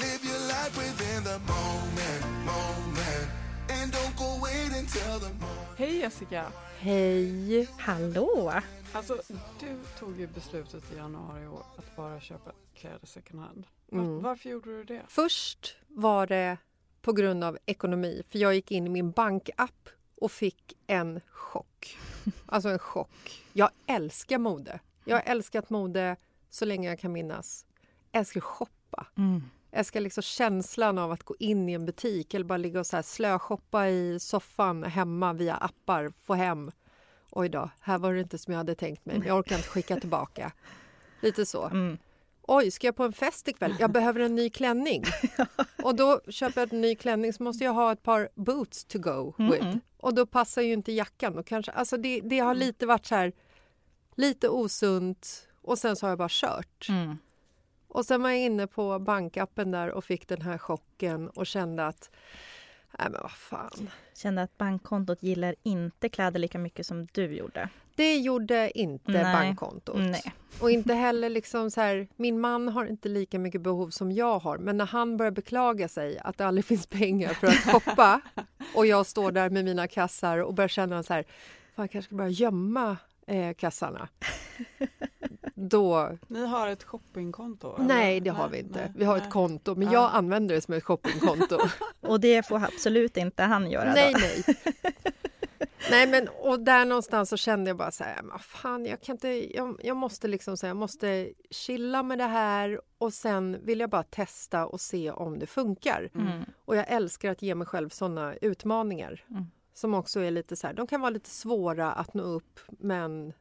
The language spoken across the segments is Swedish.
Live your life within the moment, moment. And don't go wait until the morning. Hej Jessica! Hej! Hallå! Alltså, du tog ju beslutet i januari i år att bara köpa kläder second hand. Var, Mm. Varför gjorde du det? Först var det på grund av ekonomi, för jag gick in i min bankapp och fick en chock. Alltså en chock. Jag älskar mode. Jag har älskat mode så länge jag kan minnas. Jag älskar shoppa. Jag älskar liksom känslan av att gå in i en butik eller bara ligga och så här slöshoppa i soffan hemma via appar, få hem. Oj då, här var det inte som jag hade tänkt mig, men jag orkar inte skicka tillbaka. Lite så. Oj, ska jag på en fest ikväll? Jag behöver en ny klänning. Och då köper jag en ny klänning så måste jag ha ett par boots to go with. Och då passar ju inte jackan. Och kanske, alltså det, det har lite varit så här, lite osunt och sen så har jag bara kört. Och sen var jag inne på bankappen där och fick den här chocken och kände att, nej men vad fan. Kände att bankkontot gillar inte kläder lika mycket som du gjorde. Det gjorde inte Nej. bankkontot. Nej. Och inte heller liksom så här, min man har inte lika mycket behov som jag har. Men när han börjar beklaga sig att det aldrig finns pengar för att shoppa och jag står där med mina kassar och börjar känna så här, fan jag kanske ska börja gömma eh, kassarna. Då, Ni har ett shoppingkonto? eller? nej det har vi inte. nej, Vi har nej. ett konto, men Ja. jag använder det som ett shoppingkonto. Och det får absolut inte han göra nej, då. nej. Nej, men och där någonstans så kände jag bara så här, fan, jag kan inte, jag, jag måste liksom säga, jag måste chilla med det här och sen vill jag bara testa och se om det funkar. Mm. Och jag älskar att ge mig själv såna utmaningar Mm. som också är lite så här, de kan vara lite svåra att nå upp, men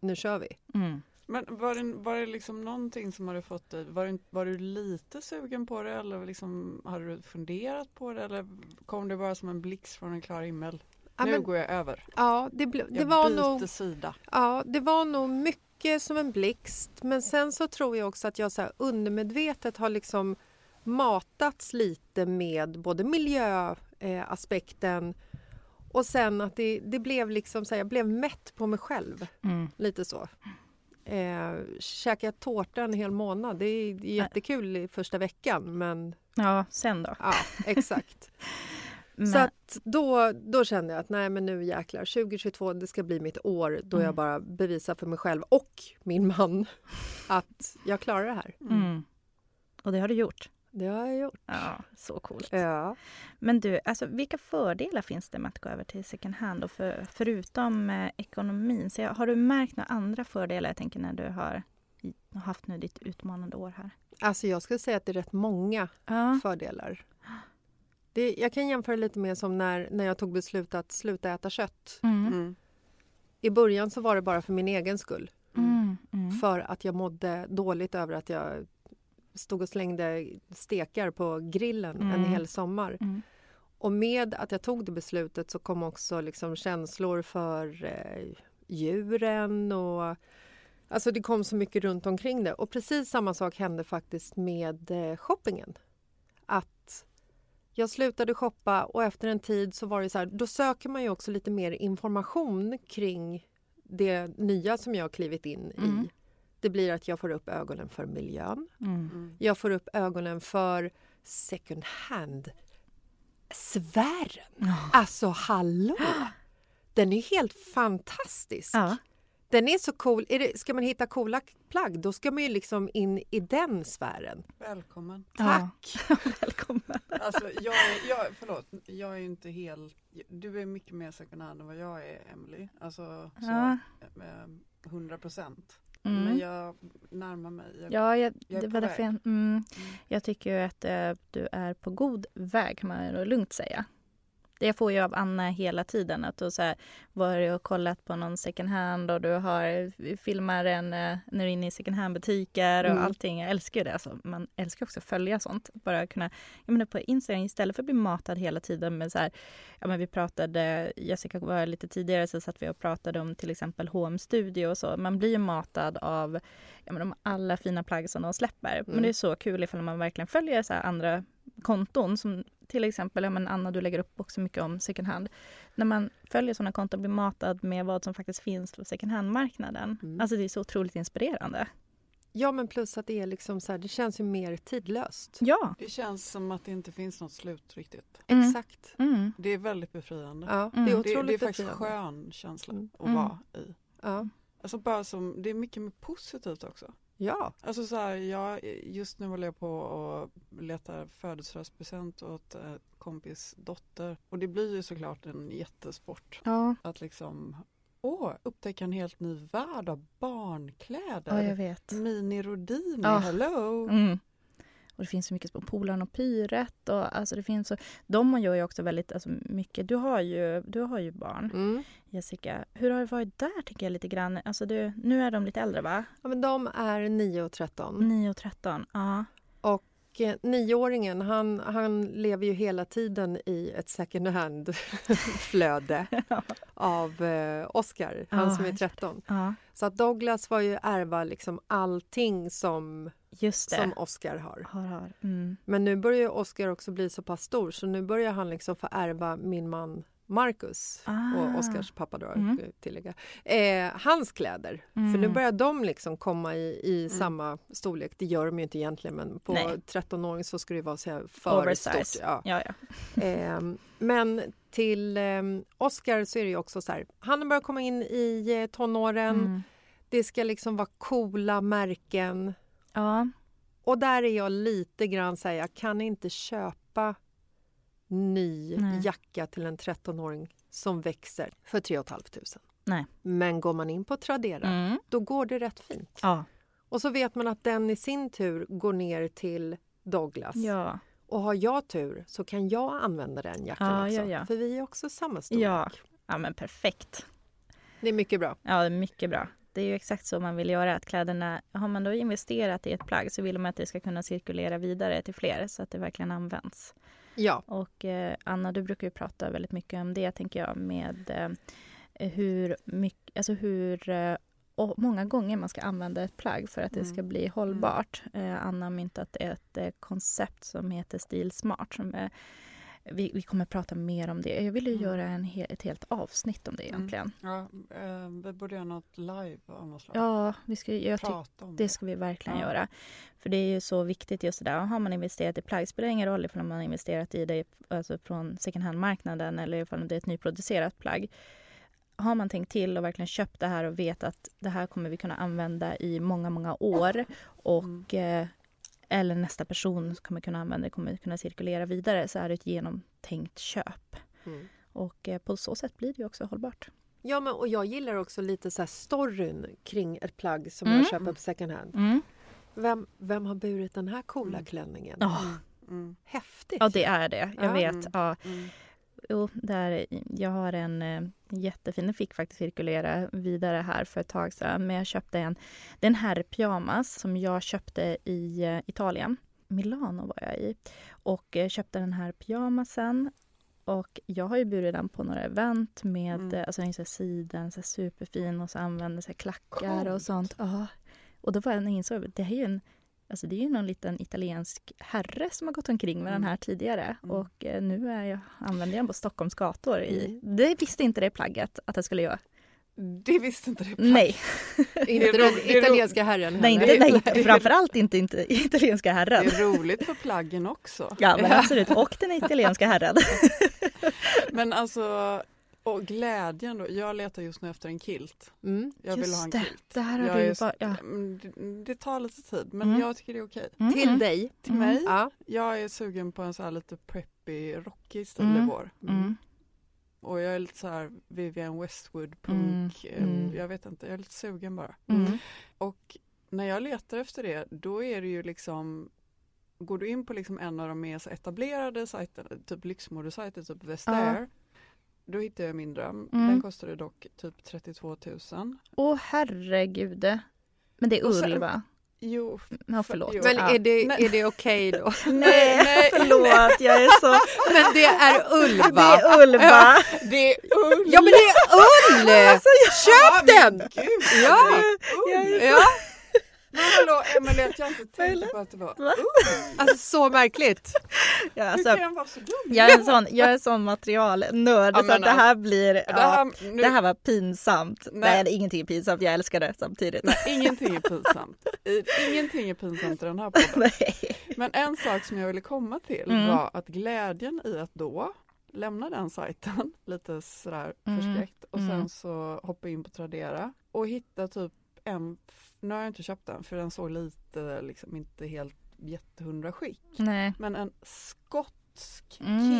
nu kör vi. Mm. Men var det, var det liksom någonting som hade fått dig, var, du- var du lite sugen på det eller liksom, hade du funderat på det eller kom det bara som en blixt från en klar himmel? Ja, nu men- går jag över. Ja, det, ble, det Jag var byter nog... sida. Ja, det var nog mycket som en blixt. Men sen så tror jag också att jag så här undermedvetet har liksom matats lite med både miljöaspekten eh, och sen att det, det blev liksom så här, jag blev mätt på mig själv. Mm. Lite så. Eh, käkade jag tårta en hel månad, det är jättekul i första veckan men Ja, sen då. ja, exakt. Men, Så att då, då kände jag att nej men nu jäklar, 2022 det ska bli mitt år då Mm. jag bara bevisar för mig själv och min man att jag klarar det här. mm. Och det har du gjort. Det har jag gjort. Ja, så coolt. Ja. Men du, alltså, vilka fördelar finns det med att gå över till second hand? Och för, förutom eh, ekonomin, så har du märkt några andra fördelar? Jag tänker när du har haft nu ditt utmanande år här. Alltså jag skulle säga att det är rätt många Ja. fördelar. Det, jag kan jämföra lite med som när, när jag tog beslut att sluta äta kött. Mm. Mm. I början så var det bara för min egen skull. Mm. Mm. för att jag mådde dåligt över att jag stod och slängde stekar på grillen en Mm. hel sommar. Mm. Och med att jag tog det beslutet så kom också liksom känslor för eh, djuren och alltså det kom så mycket runt omkring det. Och precis samma sak hände faktiskt med eh, shoppingen. Att jag slutade shoppa och efter en tid så var det så här, då söker man ju också lite mer information kring det nya som jag har klivit in Mm. Det blir att jag får upp ögonen för miljön. Mm. Mm. Jag får upp ögonen för second hand sfären. Alltså hallå! Den är helt fantastisk. Ja. Den är så cool. Är det, ska man hitta coola plagg då ska man ju liksom in i den sfären. Välkommen. Tack! Välkommen. Alltså jag är, jag, förlåt, jag är inte helt, du är mycket mer second hand än vad jag är Emily. Alltså så, Ja. eh, 100 procent. Mm. Men jag närmar mig. Jag, Ja, jag, Jag det var därför jag, mm, jag tycker att eh, du är på god väg kan man lugnt säga. Det får jag av Anna hela tiden. Att du så här, och kollat på någon second hand och du har filmar en eh, när du är inne i second hand-butiker och Mm. allting. Jag älskar ju det. Alltså, man älskar också att följa sånt. Bara kunna, jag menar på Instagram istället för att bli matad hela tiden med så här, ja men vi pratade, Jessica var lite tidigare så satt vi och pratade om till exempel H&M Studio och så. Man blir ju matad av ja, men de alla fina plagg som de släpper. Men Mm. det är så kul ifall man verkligen följer så andra konton som till exempel, ja, men Anna du lägger upp också mycket om second hand. När man följer sådana konton blir matad med vad som faktiskt finns på second hand-marknaden. Mm. Alltså det är så otroligt inspirerande. Ja men plus att det är liksom så här, det känns ju mer tidlöst. Ja. det känns som att det inte finns något slut riktigt. Mm. Exakt. Mm. Det är väldigt befriande. Ja, det Mm. är Det, det är otroligt faktiskt befriande. skön känsla Mm. att Mm. vara i. Ja. Alltså bara som, det är mycket mer positivt också. Ja. Alltså så här, jag, just nu håller jag på och letar födelsedagspresent åt eh, kompis dotter. Och det blir ju såklart en jättesport. Ja, Att liksom, åh, upptäcka en helt ny värld av barnkläder. ja, jag vet. Mini Rodini, Ja. hello! Mm. Och det finns så mycket på Polaren och Pyret. Och alltså det finns så, de gör ju också väldigt alltså mycket. Du har ju, du har ju barn, Mm. Jessica. Hur har det varit där tycker jag lite grann? Alltså du, nu är de lite äldre va? ja men de är 9 och 13. 9 och 13. Ja. Och eh, nioåringen han, han lever ju hela tiden i ett second hand-flöde av eh, Oscar, han Ja, som är just det. 13. ja, Så att Douglas var ju ärva liksom allting som, just det. som Oscar har. Har, har. Mm. Men nu börjar Oscar också bli så pass stor så nu börjar han liksom få ärva min man Marcus Ah. och Oscars pappa då, Mm. eh, tillägga, eh, hans kläder. För nu Mm. börjar de liksom komma i, i samma storlek. Det gör de ju inte egentligen men på Nej. 13-åring så ska det vara så här för Oversize. stort. Ja. Ja, ja. Ehm, men till ehm, Oscar så är det ju också så här, han börjar komma in i eh, tonåren. Mm. Det ska liksom vara coola märken. Ja. Och där är jag lite grann så här, jag kan inte köpa ny Nej. jacka till en 13-åring som växer för 3 500. Nej. Men går man in på Tradera, Mm. då går det rätt fint. Ja. Och så vet man att den i sin tur går ner till Douglas. Ja. Och har jag tur så kan jag använda den jackan Ja, också. ja, ja. För vi är också samma storlek. Ja. ja, men perfekt. Det är mycket bra. Ja, det är mycket bra. Det är ju exakt så man vill göra. Att kläderna, har man då investerat i ett plagg så vill man att det ska kunna cirkulera vidare till fler så att det verkligen används. Ja, Och eh, Anna, du brukar ju prata väldigt mycket om det, tänker jag, med eh, hur mycket, alltså hur eh, och många gånger man ska använda ett plagg för att det ska Mm. bli hållbart. Eh, Anna har myntat ett eh, koncept som heter Stilsmart. Som är, vi, vi kommer prata mer om det. Jag vill ju Mm. göra en he, ett helt avsnitt om det egentligen. Ja, eh, vi borde göra något live av något slag. Ja, vi ska, jag Prata om det ska vi verkligen Ja. göra. För det är ju så viktigt just det där. Har man investerat i plagg spelar det ingen roll ifall man har investerat i det alltså från second hand-marknaden eller ifall det är ett nyproducerat plagg. Har man tänkt till och verkligen köpt det här och vet att det här kommer vi kunna använda i många, många år och eh, eller nästa person kommer kunna använda det, kommer kunna cirkulera vidare så är det ett genomtänkt köp. Mm. Och eh, på så sätt blir det ju också hållbart. ja men, och jag gillar också lite så här storyn kring ett plagg som Mm. jag köper på second hand. Mm. Vem, vem har burit den här coola Mm. klänningen? Ja. Mm. Häftigt! Ja, det är det. Jag Ja. vet. Mm. Ja. Jo, där, jag har en eh, jättefin, den fick faktiskt cirkulera vidare här för ett tag sedan. Men jag köpte en, det är en herrpyjamas som jag köpte i eh, Italien. Milano var jag i. Och eh, köpte den här pyjamasen. Och jag har ju burit den på några event med, Mm. alltså den är så här siden, så här superfin och så använder så klackar och Coolt. sånt. Ja. Och då var jag insåg, det här är ju en Alltså det är ju någon liten italiensk herre som har gått omkring med den Mm. här tidigare. Mm. Och eh, nu är jag, använder jag den på Stockholms gator. I, Mm. det visste inte det plagget att jag skulle göra. Det visste inte det. Nej, Inte den det italienska herren nej, inte, nej framförallt inte, inte italienska Det herren. är roligt för plaggen också. Ja, men absolut. Och den italienska herren. Men alltså, och glädjen då. Jag letar just nu efter en kilt. Mm. Jag vill ha en Just det. kilt. Det här har Jag du ju är- bara... Ja. Mm, det, det tar lite tid men Mm. jag tycker det är okej. Mm, Till mm, dig. Till Mm. mig, Ja. jag är sugen på en så här lite preppy, rockig stil Mm. i vår. Mm. Och jag är lite så här Vivienne Westwood, Mm. punk, eh, Mm. jag vet inte, jag är lite sugen bara. Mm. Och när jag letar efter det, då är det ju liksom Går du in på liksom en av de mer etablerade sajterna, typ lyxmodesajter, typ Vestair Då hittar jag min dröm. Mm. Den kostade dock typ 32 000. Åh herregud. Men det är ull va? Jo, Ja, förlåt. Jo. Men Ja. är det, är det okej då? nej, nej, Förlåt, jag är så... Men det är ull Det va? är ull va? det är ull! Ja men det är ull! Köp den! Gud, Ja. det är ull! Ja, hallå Emelie, att jag inte tänkte på att det var Va? alltså så märkligt. Ja, Hur alltså, kan jag vara så dum? jag är en sån, jag är en sån materialnörd Ja, så men att det här blir... Det Ja, här, nu, det här var pinsamt. Nej, Nej. det är ingenting är pinsamt. Jag älskar det samtidigt. nej, ingenting är pinsamt. Ingenting är pinsamt i den här podden. Nej. Men en sak som jag ville komma till Mm. var att glädjen i att då lämna den sajten lite sådär Mm. förskräckt och sen Mm. så hoppa in på Tradera och hitta typ en, nu har jag inte köpt den för den såg lite liksom inte helt jättehundra skick. Nej. Men en skotsk Mm,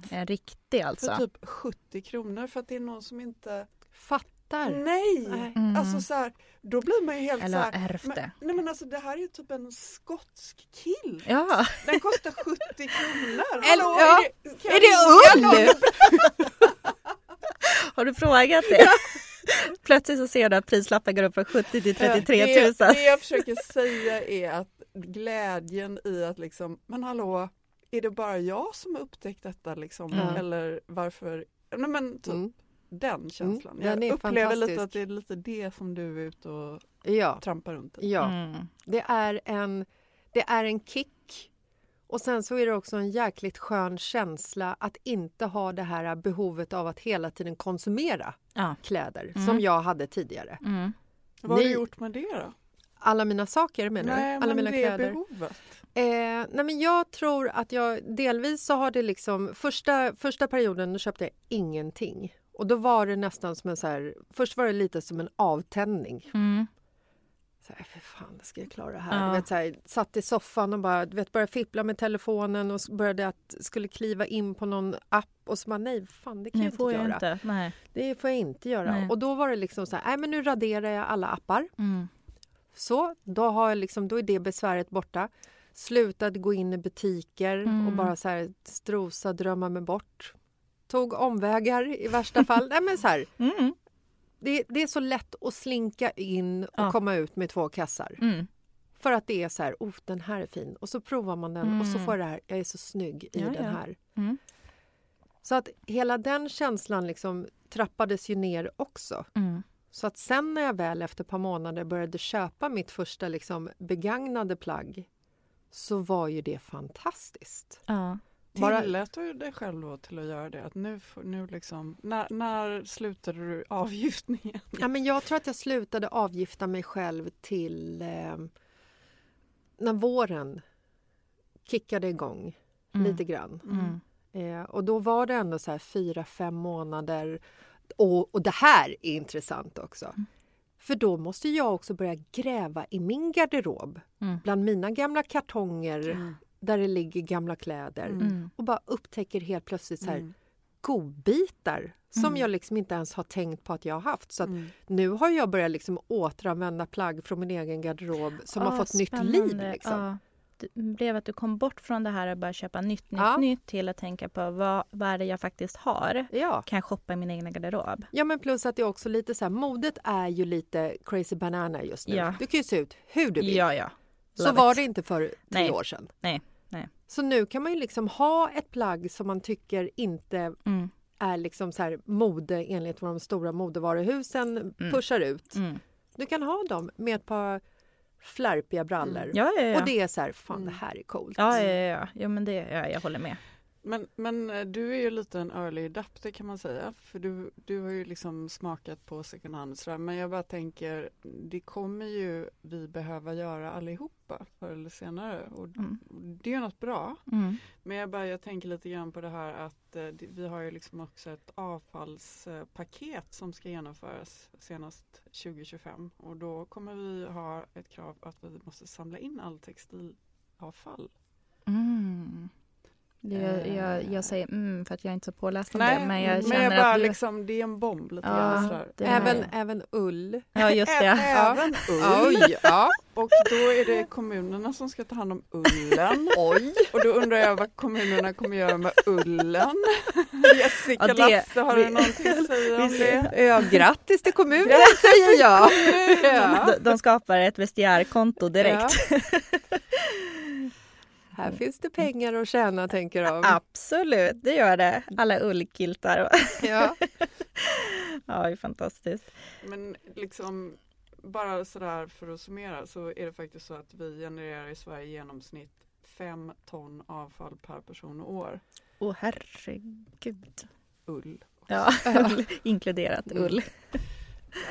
kilt en riktig för alltså. typ 70 kronor för att det är någon som inte Fattar. Nej! Nej. Mm. Alltså så här, då blir man ju helt Eller så här, ärvt men, det. nej men alltså det här är ju typ en skotsk kilt. Ja. Den kostar 70 kronor. Eller- Hallå, ja. är det, Är det ull? Har du frågat det? Plötsligt så ser du att prislappen går upp från 70 till 33 000. Det, det jag försöker säga är att glädjen i att liksom, men hallå, är det bara jag som har upptäckt detta liksom? Mm. Eller varför? Nej men typ Mm. den känslan. den är jag upplever lite att det är lite det som du är ute och Ja, trampar runt i. ja. Mm. Det är en, det är en kick. Och sen så är det också en jäkligt skön känsla att inte ha det här behovet av att hela tiden konsumera Ja. kläder Mm. som jag hade tidigare. Mm. Vad har Ni- du gjort med det då? Alla mina saker menar Nej, du? Alla men mina det kläder? behovet. Eh, nej men jag tror att jag delvis så har det liksom första, första perioden då köpte jag ingenting och då var det nästan som en så här, först var det lite som en avtändning. Mm. Så här, för fan, ska jag klara det här? Ja. Vet, så här, satt i soffan och bara, vet, började fippla med telefonen och började att skulle kliva in på någon app och så bara nej, fan det kan Nej, jag får inte jag göra. inte. Nej. Det får jag inte göra. Nej. Och då var det liksom så här, nej men nu raderar jag alla appar. Mm. Så, då, har jag liksom, då är det besväret borta. Slutade gå in i butiker Mm. och bara så här strosa, drömma mig bort. Tog omvägar i värsta fall. Nej, men så här, Mm. Det, det är så lätt att slinka in och Ja. komma ut med två kassar. Mm. För att det är så här, oh, den här är fin. Och så provar man den och så Mm. får det här, jag är så snygg i Ja, den här. Mm. Så att hela den känslan liksom trappades ju ner också. Mm. Så att sen när jag väl efter ett par månader började köpa mitt första liksom begagnade plagg så var ju det fantastiskt. Ja. Bara- Tillät du dig själv till att göra det? Att nu, nu liksom, när, när slutade du avgiftningen? Ja, men jag tror att jag slutade avgifta mig själv till eh, när våren kickade igång Mm. lite grann. Mm. Eh, och då var det ändå så här fyra, fem månader. Och, och det här är intressant också. Mm. För då måste jag också börja gräva i min garderob. Mm. Bland mina gamla kartonger Mm. Där det ligger gamla kläder. Mm. Mm. Och bara upptäcker helt plötsligt så här Mm. godbitar som Mm. jag liksom inte ens har tänkt på att jag har haft. Så att Mm. nu har jag börjat liksom återanvända plagg från min egen garderob som har Ah, fått nytt liv. spännande. Liksom. Ja. blev att du kom bort från det här att bara köpa nytt, nytt, Ja. nytt till att tänka på vad, vad är det jag faktiskt har? Ja. Kan jag shoppa i min egna garderob? ja, men plus att det är också lite så här, modet är ju lite crazy banana just nu. Ja. Du kan ju se ut hur du vill. Ja, ja. så Love var it. det inte för tre Nej. år sedan. Nej, nej. Så nu kan man ju liksom ha ett plagg som man tycker inte Mm, är liksom så här mode enligt vad de stora modevaruhusen pushar ut. mm. Du kan ha dem med ett par flärpiga brallor. Ja, ja, ja. Och det är så här, fan det här är coolt. Ja, ja, ja, ja. Men det, ja, jag håller med. Men, men eh, du är ju lite en early adapter kan man säga. För du, du har ju liksom smakat på second hand. sådär. Men jag bara tänker, det kommer ju vi behöva göra allihopa förr eller senare. Och Mm. det är ju något bra. Mm. Men jag, bara, jag tänker lite grann på det här att eh, vi har ju liksom också ett avfallspaket som ska genomföras senast 2025 och då kommer vi ha ett krav att vi måste samla in all textilavfall. Mm. Jag, jag, jag säger mm för att jag är inte så påläst om Nej, det. Men jag men känner jag bara att du... liksom, det är en bomb lite Ja, grann Även, är- även ull. Ja, just det. Även ull. Oj, ja. Och då är det kommunerna som ska ta hand om ullen. Oj. Och då undrar jag vad kommunerna kommer göra med ullen. Jessica Ja, det- Lasse, har du någonting att säga om vi- det? Ja, grattis till kommunen säger jag. Ja. De, de skapar ett vestiärkonto direkt. Här finns det pengar att tjäna tänker de. Absolut, det gör det. Alla ullkiltar. och- Ja. Ja, det är fantastiskt. Men liksom bara sådär för att summera så är det faktiskt så att vi genererar i Sverige i genomsnitt fem ton avfall per person och år. Åh herregud. Ull. Ja, ull, inkluderat Mm. ull. Så,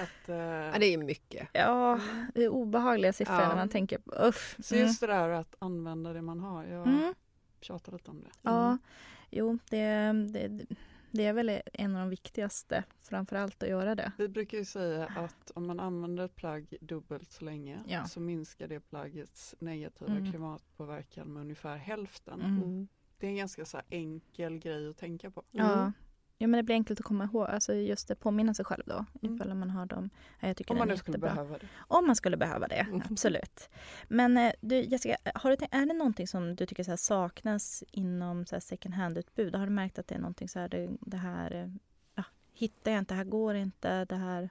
att, eh, ja, det är mycket. Ja, det är obehagliga siffror Ja. när man tänker på uff. så just det där att använda det man har. Jag Mm. tjatar lite om det. Ja, jo, det, det, det är väl en av de viktigaste framför allt att göra det. Vi brukar ju säga att om man använder ett plagg dubbelt så länge Ja. så minskar det plaggets negativa Mm. klimatpåverkan med ungefär hälften. Mm. Mm. Det är en ganska så enkel grej att tänka på. Ja. Ja, men det blir enkelt att komma ihåg, alltså just det, påminna sig själv då, Mm. ifall man har dem. Ja, jag tycker Om man nu skulle behöva det. Om man skulle behöva det, Mm. absolut. Men eh, du Jessica, har du, är det någonting som du tycker så saknas inom så här second hand-utbud? Har du märkt att det är någonting så här, det, det här eh, ja, hittar jag inte, det här går inte, det här,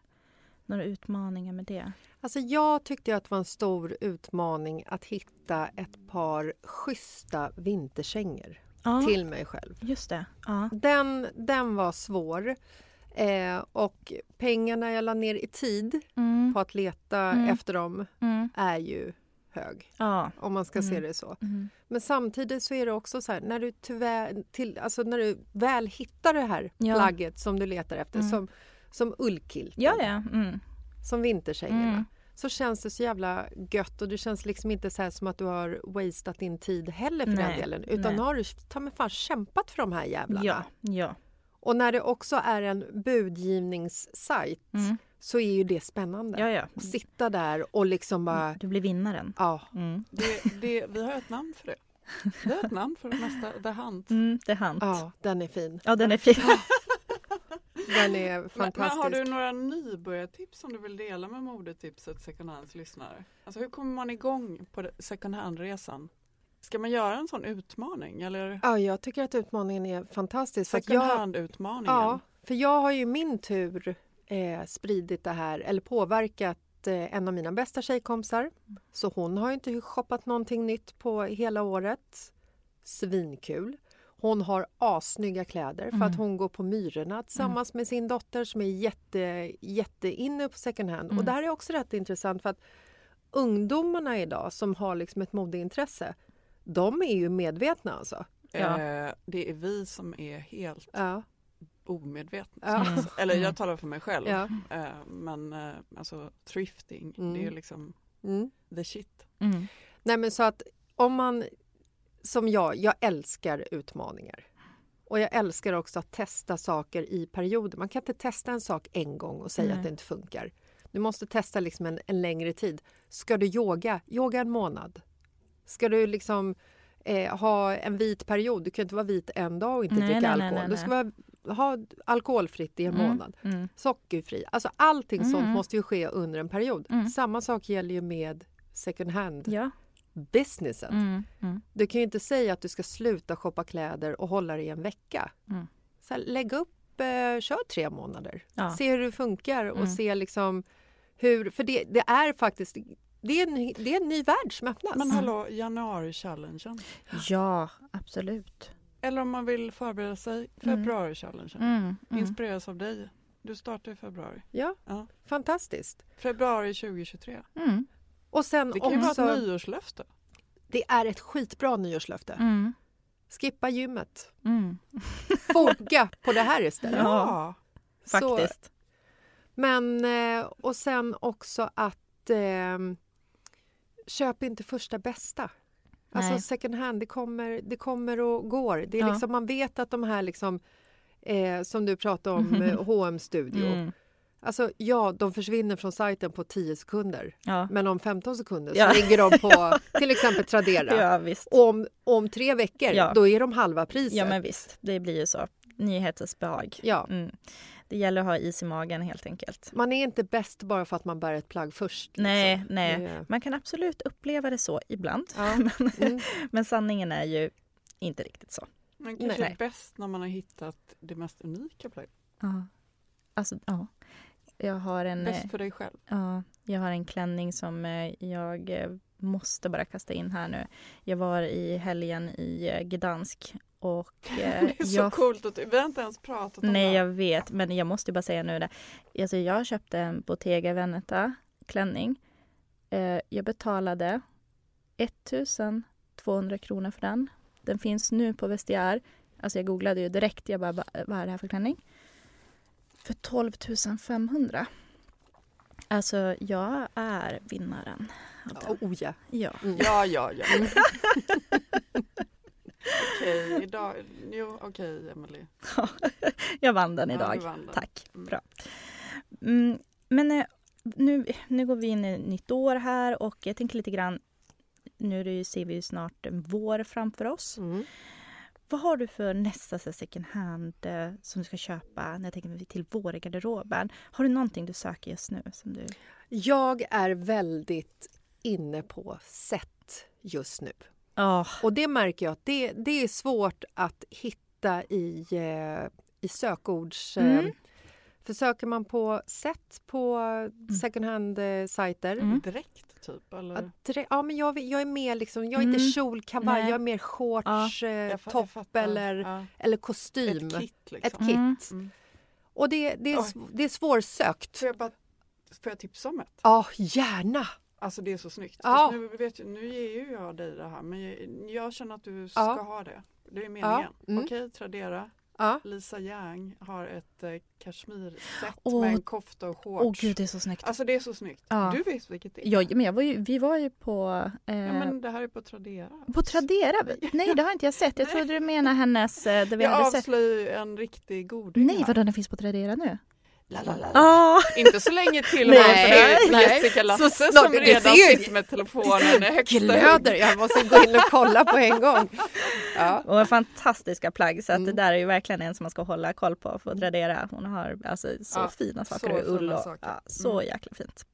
några utmaningar med det? Alltså jag tyckte att det var en stor utmaning att hitta ett par schyssta vinterkängor Ja, till mig själv. just det. Ja. Den, den var svår. Eh, och pengarna jag la ner i tid Mm. på att leta Mm. efter dem Mm. är ju hög. Ja. Om man ska se Mm. det så. Mm. Men samtidigt så är det också så här, när du, tyvärr, till, alltså när du väl hittar det här Ja. plagget som du letar efter, Mm. som, som ullkilten, Ja, som vinterkängorna. Så känns det så jävla gött och det känns liksom inte så här som att du har wastat din tid heller för den Nej, delen. Utan nej. har du ta mig fan kämpat för de här jävlarna. Ja, ja. Och när det också är en budgivningssajt Mm. så är ju det spännande. ja, ja. Att sitta där och liksom bara, Du blir vinnaren. ja. Mm. Det, det, vi har ett namn för det. Vi har ett namn för nästa The Hunt. Mm, det är han. Ja, den är fin. Ja, den är fin. Den är fantastisk. men har du några nybörjartips som du vill dela med modetipset second hands lyssnare? Alltså hur kommer man igång på second hand-resan? Ska man göra en sån utmaning eller Ja, jag tycker att utmaningen är fantastisk. Second hand-utmaningen? ja, för jag har ju i min tur eh, spridit det här, eller påverkat eh, en av mina bästa tjejkompisar. Så hon har ju inte shoppat någonting nytt på hela året. Svinkul. Hon har assnygga kläder för att Mm. hon går på Myrorna tillsammans med sin dotter som är jätte, jätte inne på second hand. Och Mm. det här är också rätt intressant för att ungdomarna idag som har liksom ett modeintresse, de är ju medvetna alltså. Ja. Eh, det är vi som är helt Ja. omedvetna. Ja. Mm. Eller Mm. jag talar för mig själv. Ja. Eh, men eh, alltså thrifting, Mm. det är liksom Mm. the shit. Mm. Nej men så att om man som jag, jag älskar utmaningar. Och jag älskar också att testa saker i perioder. Man kan inte testa en sak en gång och säga Nej. att det inte funkar. Du måste testa liksom en, en längre tid. Ska du yoga, yoga en månad. Ska du liksom eh, ha en vit period, du kan inte vara vit en dag och inte Nej, dricka nej, nej, alkohol. nej, Du ska vara, ha alkoholfritt i en Mm. månad. Mm. Sockerfri. Alltså allting sånt Mm. måste ju ske under en period. Mm. Samma sak gäller ju med second hand Ja. Businessen. Mm, mm, Du kan ju inte säga att du ska sluta shoppa kläder och hålla det i en vecka. Mm. Så här, lägg upp, eh, kör tre månader. Ja. Se hur det funkar och Mm. se liksom hur... För det, det är faktiskt det är, en, det är en ny värld som öppnas. Men hallå, januari-challengen. Ja, absolut. Eller om man vill förbereda sig, februari-challengen. Mm, mm. Inspireras av dig. Du startar i februari. Ja, Ja. fantastiskt. Februari 2023. Mm, Och sen Det kan ju vara också, ett nyårslöfte. det är ett skitbra nyårslöfte. mm, Skippa gymmet. mm. Foga på det här istället. Ja. Så- Faktiskt. Men, eh, och sen också att eh, köp inte första bästa. Alltså Nej. second hand, det kommer, det kommer och går. Det är Ja. liksom, man vet att de här liksom, eh, som du pratade om, H&M Studio. Mm, Alltså ja, de försvinner från sajten på 10 sekunder. ja. Men om 15 sekunder Ja. så ligger de på till exempel Tradera. ja, visst. Och om, om tre veckor, Ja. då är de halva priset. Ja, men visst. Det blir ju så. Nyhetens behag. Ja. Mm. Det gäller att ha is i magen helt enkelt. Man är inte bäst bara för att man bär ett plagg först. liksom. Nej, nej. Det- Man kan absolut uppleva det så ibland. Ja. men, Mm. men sanningen är ju inte riktigt så. Men kanske Nej. bäst när man har hittat det mest unika plagget. Ja. Alltså, ja. Jag har en... eh, Bäst för dig själv. Ja, jag har en klänning som eh, jag eh, måste bara kasta in här nu. Jag var i helgen i eh, Gdansk och eh, Det är så jag coolt. Att, vi har inte ens pratat om Nej, det. jag vet, men jag måste bara säga nu det. Alltså, jag köpte en Bottega Veneta klänning. Eh, jag betalade 1200 kronor för den. Den finns nu på Vestiaire. Alltså jag googlade ju direkt, jag bara, "Va- vad är det här för klänning? För 12 500. Alltså, jag är vinnaren. den. Oh, ja. Ja. Mm. Ja, ja, ja. okej, idag... Jo, okej, Emily. jag vann den Ja, idag. du vann den. Tack. Mm. Bra. Mm, men eh, nu, nu går vi in i nytt år här och jag tänker lite grann nu ser vi ju snart en vår framför oss. Mm. Vad har du för nästa så second hand eh, som du ska köpa när jag tänker till vårgarderoben? Har du någonting du söker just nu? Som du... Jag är väldigt inne på sätt just nu. Ja, Och det märker jag att det, det är svårt att hitta i, eh, i sökords... Eh, Mm. för söker man på sätt på second hand-sajter Mm. Direkt, typ? Eller? Ja, men jag, jag är mer liksom, jag är inte Mm. kjol, kavaj, Nej. jag är mer shorts, eh, fa- jag topp eller, Ja. eller kostym. Ett kit, liksom. Ett kit. Mm. Mm. Och det, det, är, det är svårsökt. Får jag, bara, får jag tipsa om ett? Ja, gärna! Alltså det är så snyggt. Ja. Nu, vet jag, nu ger ju jag dig det här men jag, jag känner att du ska Ja. ha det. Det är meningen. mm. Okej, Tradera. Ja. Lisa Yang har ett eh, kashmirset Åh. med en kofta och shorts. åh gud det är så snyggt. Alltså det är så snyggt. Ja. Du vet vilket det är. Ja, men jag var ju, vi var ju på... Eh, Ja, men det här är på Tradera. På Tradera? Nej, det har inte jag sett. Jag trodde du menade hennes... eh, Det vi Jag avslöjar ju en riktig goding Nej, vadå den finns på Tradera nu? Ah. Inte så länge till är nej. Jessica Så Lasse snart- som det redan ser sitter med telefonen i högsta Glöder! Jag måste gå in och kolla på en gång. Ja. Och fantastiska plagg så att Mm. det där är ju verkligen en som man ska hålla koll på för Tradera. Hon har alltså så Ja, fina saker så i ull och ja, så Mm. jäkla fint.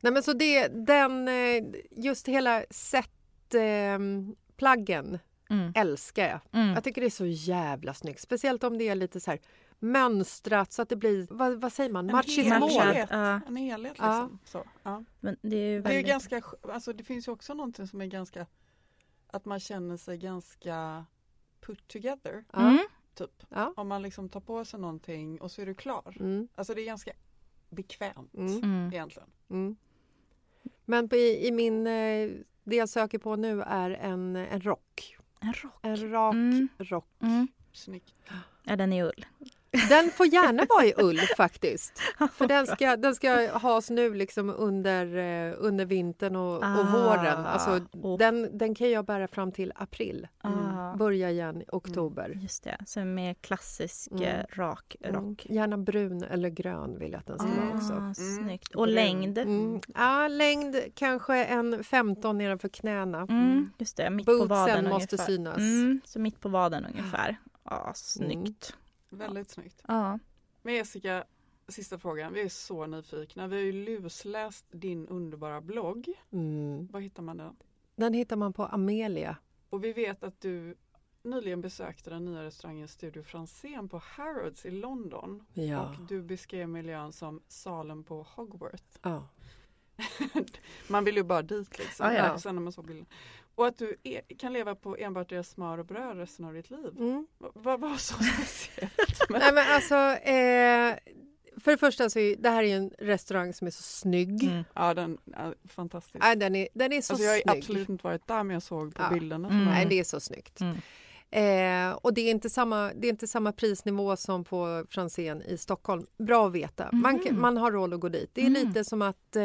Nej, men så det, den, eh, just hela set-plaggen Mm. älskar jag. Mm. Jag tycker det är så jävla snyggt. Speciellt om det är lite så här mönstrat så att det blir, vad, vad säger man, En match is helhet. more. helhet. Ja. En helhet Ja. liksom. Så, ja. Men det är ju Det är väldigt... ganska, sk- alltså det finns ju också någonting som är ganska, att man känner sig ganska put together, Ja. Mm. typ. Ja. Om man liksom tar på sig någonting och så är du klar. Mm, Alltså det är ganska bekvämt mm, Mm. egentligen. mm. Men på, i, i min, eh, det jag söker på nu är en, en rock. En rock. En rak Mm. rock. Mm. Snyggt. Ja, den är ull. Den får gärna vara i ull faktiskt. För den ska, den ska has nu liksom under, eh, under vintern och, och Ah. våren. Alltså, Oh. den, den kan jag bära fram till april. Ah. Börja igen i oktober. Just det, så en mer klassisk Mm. eh, rak Mm. rock. Gärna brun eller grön vill jag att den ska vara också. Ah, Mm. snyggt. Och längd. Mm. Ja, längd kanske en 15 nedanför knäna. Mm, just det, mitt på Bootsen vaden måste ungefär. synas. Mm, så mitt på vaden ungefär. Ja, snyggt. Väldigt snyggt. Ja. Men Jessica, sista frågan. Vi är så nyfikna. Vi har ju lusläst din underbara blogg. Mm. Var hittar man den? Den hittar man på Amelia. Och vi vet att du nyligen besökte den nya restaurangen Studio Franzén på Harrods i London. Ja. Och du beskrev miljön som salen på Hogwarts. ja. man vill ju bara dit liksom. Ja, ja. Sen när man såg bilden. Och att du är, kan leva på enbart deras smör och bröd resten av ditt liv. Mm. Vad var så speciellt? Nej, men alltså, eh, för det första så är det här är ju en restaurang som är så snygg. Mm. Ja, den är fantastisk. Nej, den, är, den är så Alltså jag har snygg. absolut inte varit där men jag såg på Ja. bilderna. Mm. Nej, det är så snyggt. Mm. Eh, och det är, inte samma, det är inte samma prisnivå som på Franzén i Stockholm. Bra att veta. Man, Mhm. man har råd att gå dit. Det är Mm. lite som att eh,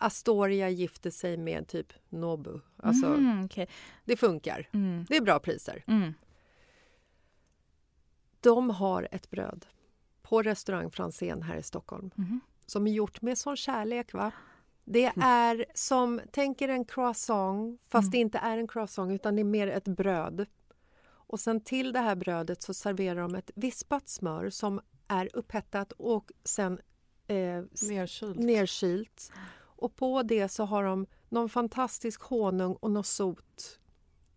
Astoria gifte sig med typ Nobu. Alltså, Mm, okej. Det funkar. mm. Det är bra priser. Mm. De har ett bröd på restaurang Franzén här i Stockholm Mhm. som är gjort med sån kärlek. va? Det är som, tänk er en croissant fast Mm. det inte är en croissant utan det är mer ett bröd. Och sen till det här brödet så serverar de ett vispat smör som är upphettat och sen eh, Nerkylt. nerkylt. Och på det så har de någon fantastisk honung och något sot.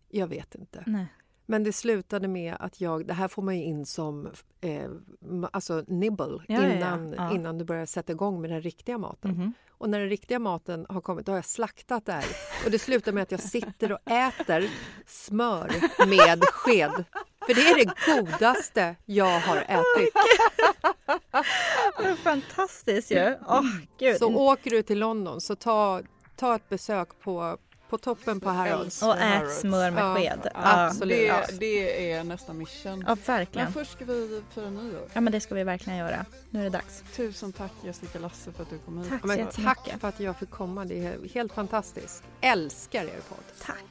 Jag vet inte. Nej. Men det slutade med att jag, det här får man ju in som eh, alltså nibble Ja, ja, ja. innan, Ja. innan du börjar sätta igång med den riktiga maten. Mhm. Och när den riktiga maten har kommit, då har jag slaktat det här. Och det slutar med att jag sitter och äter smör med sked. För det är det godaste jag har ätit. Det är Fantastiskt ju! Åh, gud. Så åker du till London så ta, ta ett besök på, på toppen på Harrods. Och ät smör med Ja, sked. Ja, absolut. Det, Ja. det är nästan mission. ja verkligen. Men först ska vi fira nyår. Ja, men det ska vi verkligen göra. Nu är det dags. Tusen tack Jessica Lasse för att du kom hit. Tack. Ja, Men så tack för att jag fick komma. Det är helt fantastiskt. Älskar er podd. Tack.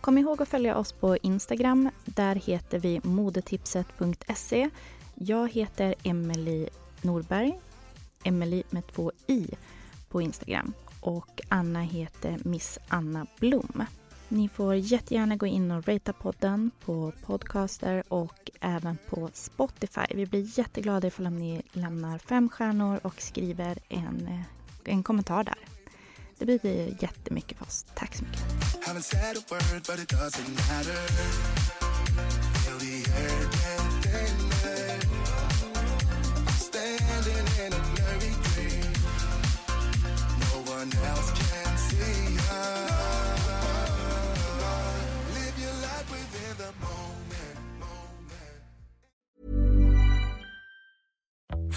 Kom ihåg att följa oss på Instagram. Där heter vi modetipset.se. Jag heter Emily Norberg. Emily med två i på Instagram. Och Anna heter Miss Anna Blom. Ni får jättegärna gå in och ratea podden på Podcaster och även på Spotify. Vi blir jätteglada ifall ni lämnar fem stjärnor och skriver en, en kommentar där. Det betyder jättemycket för oss. Tack så mycket.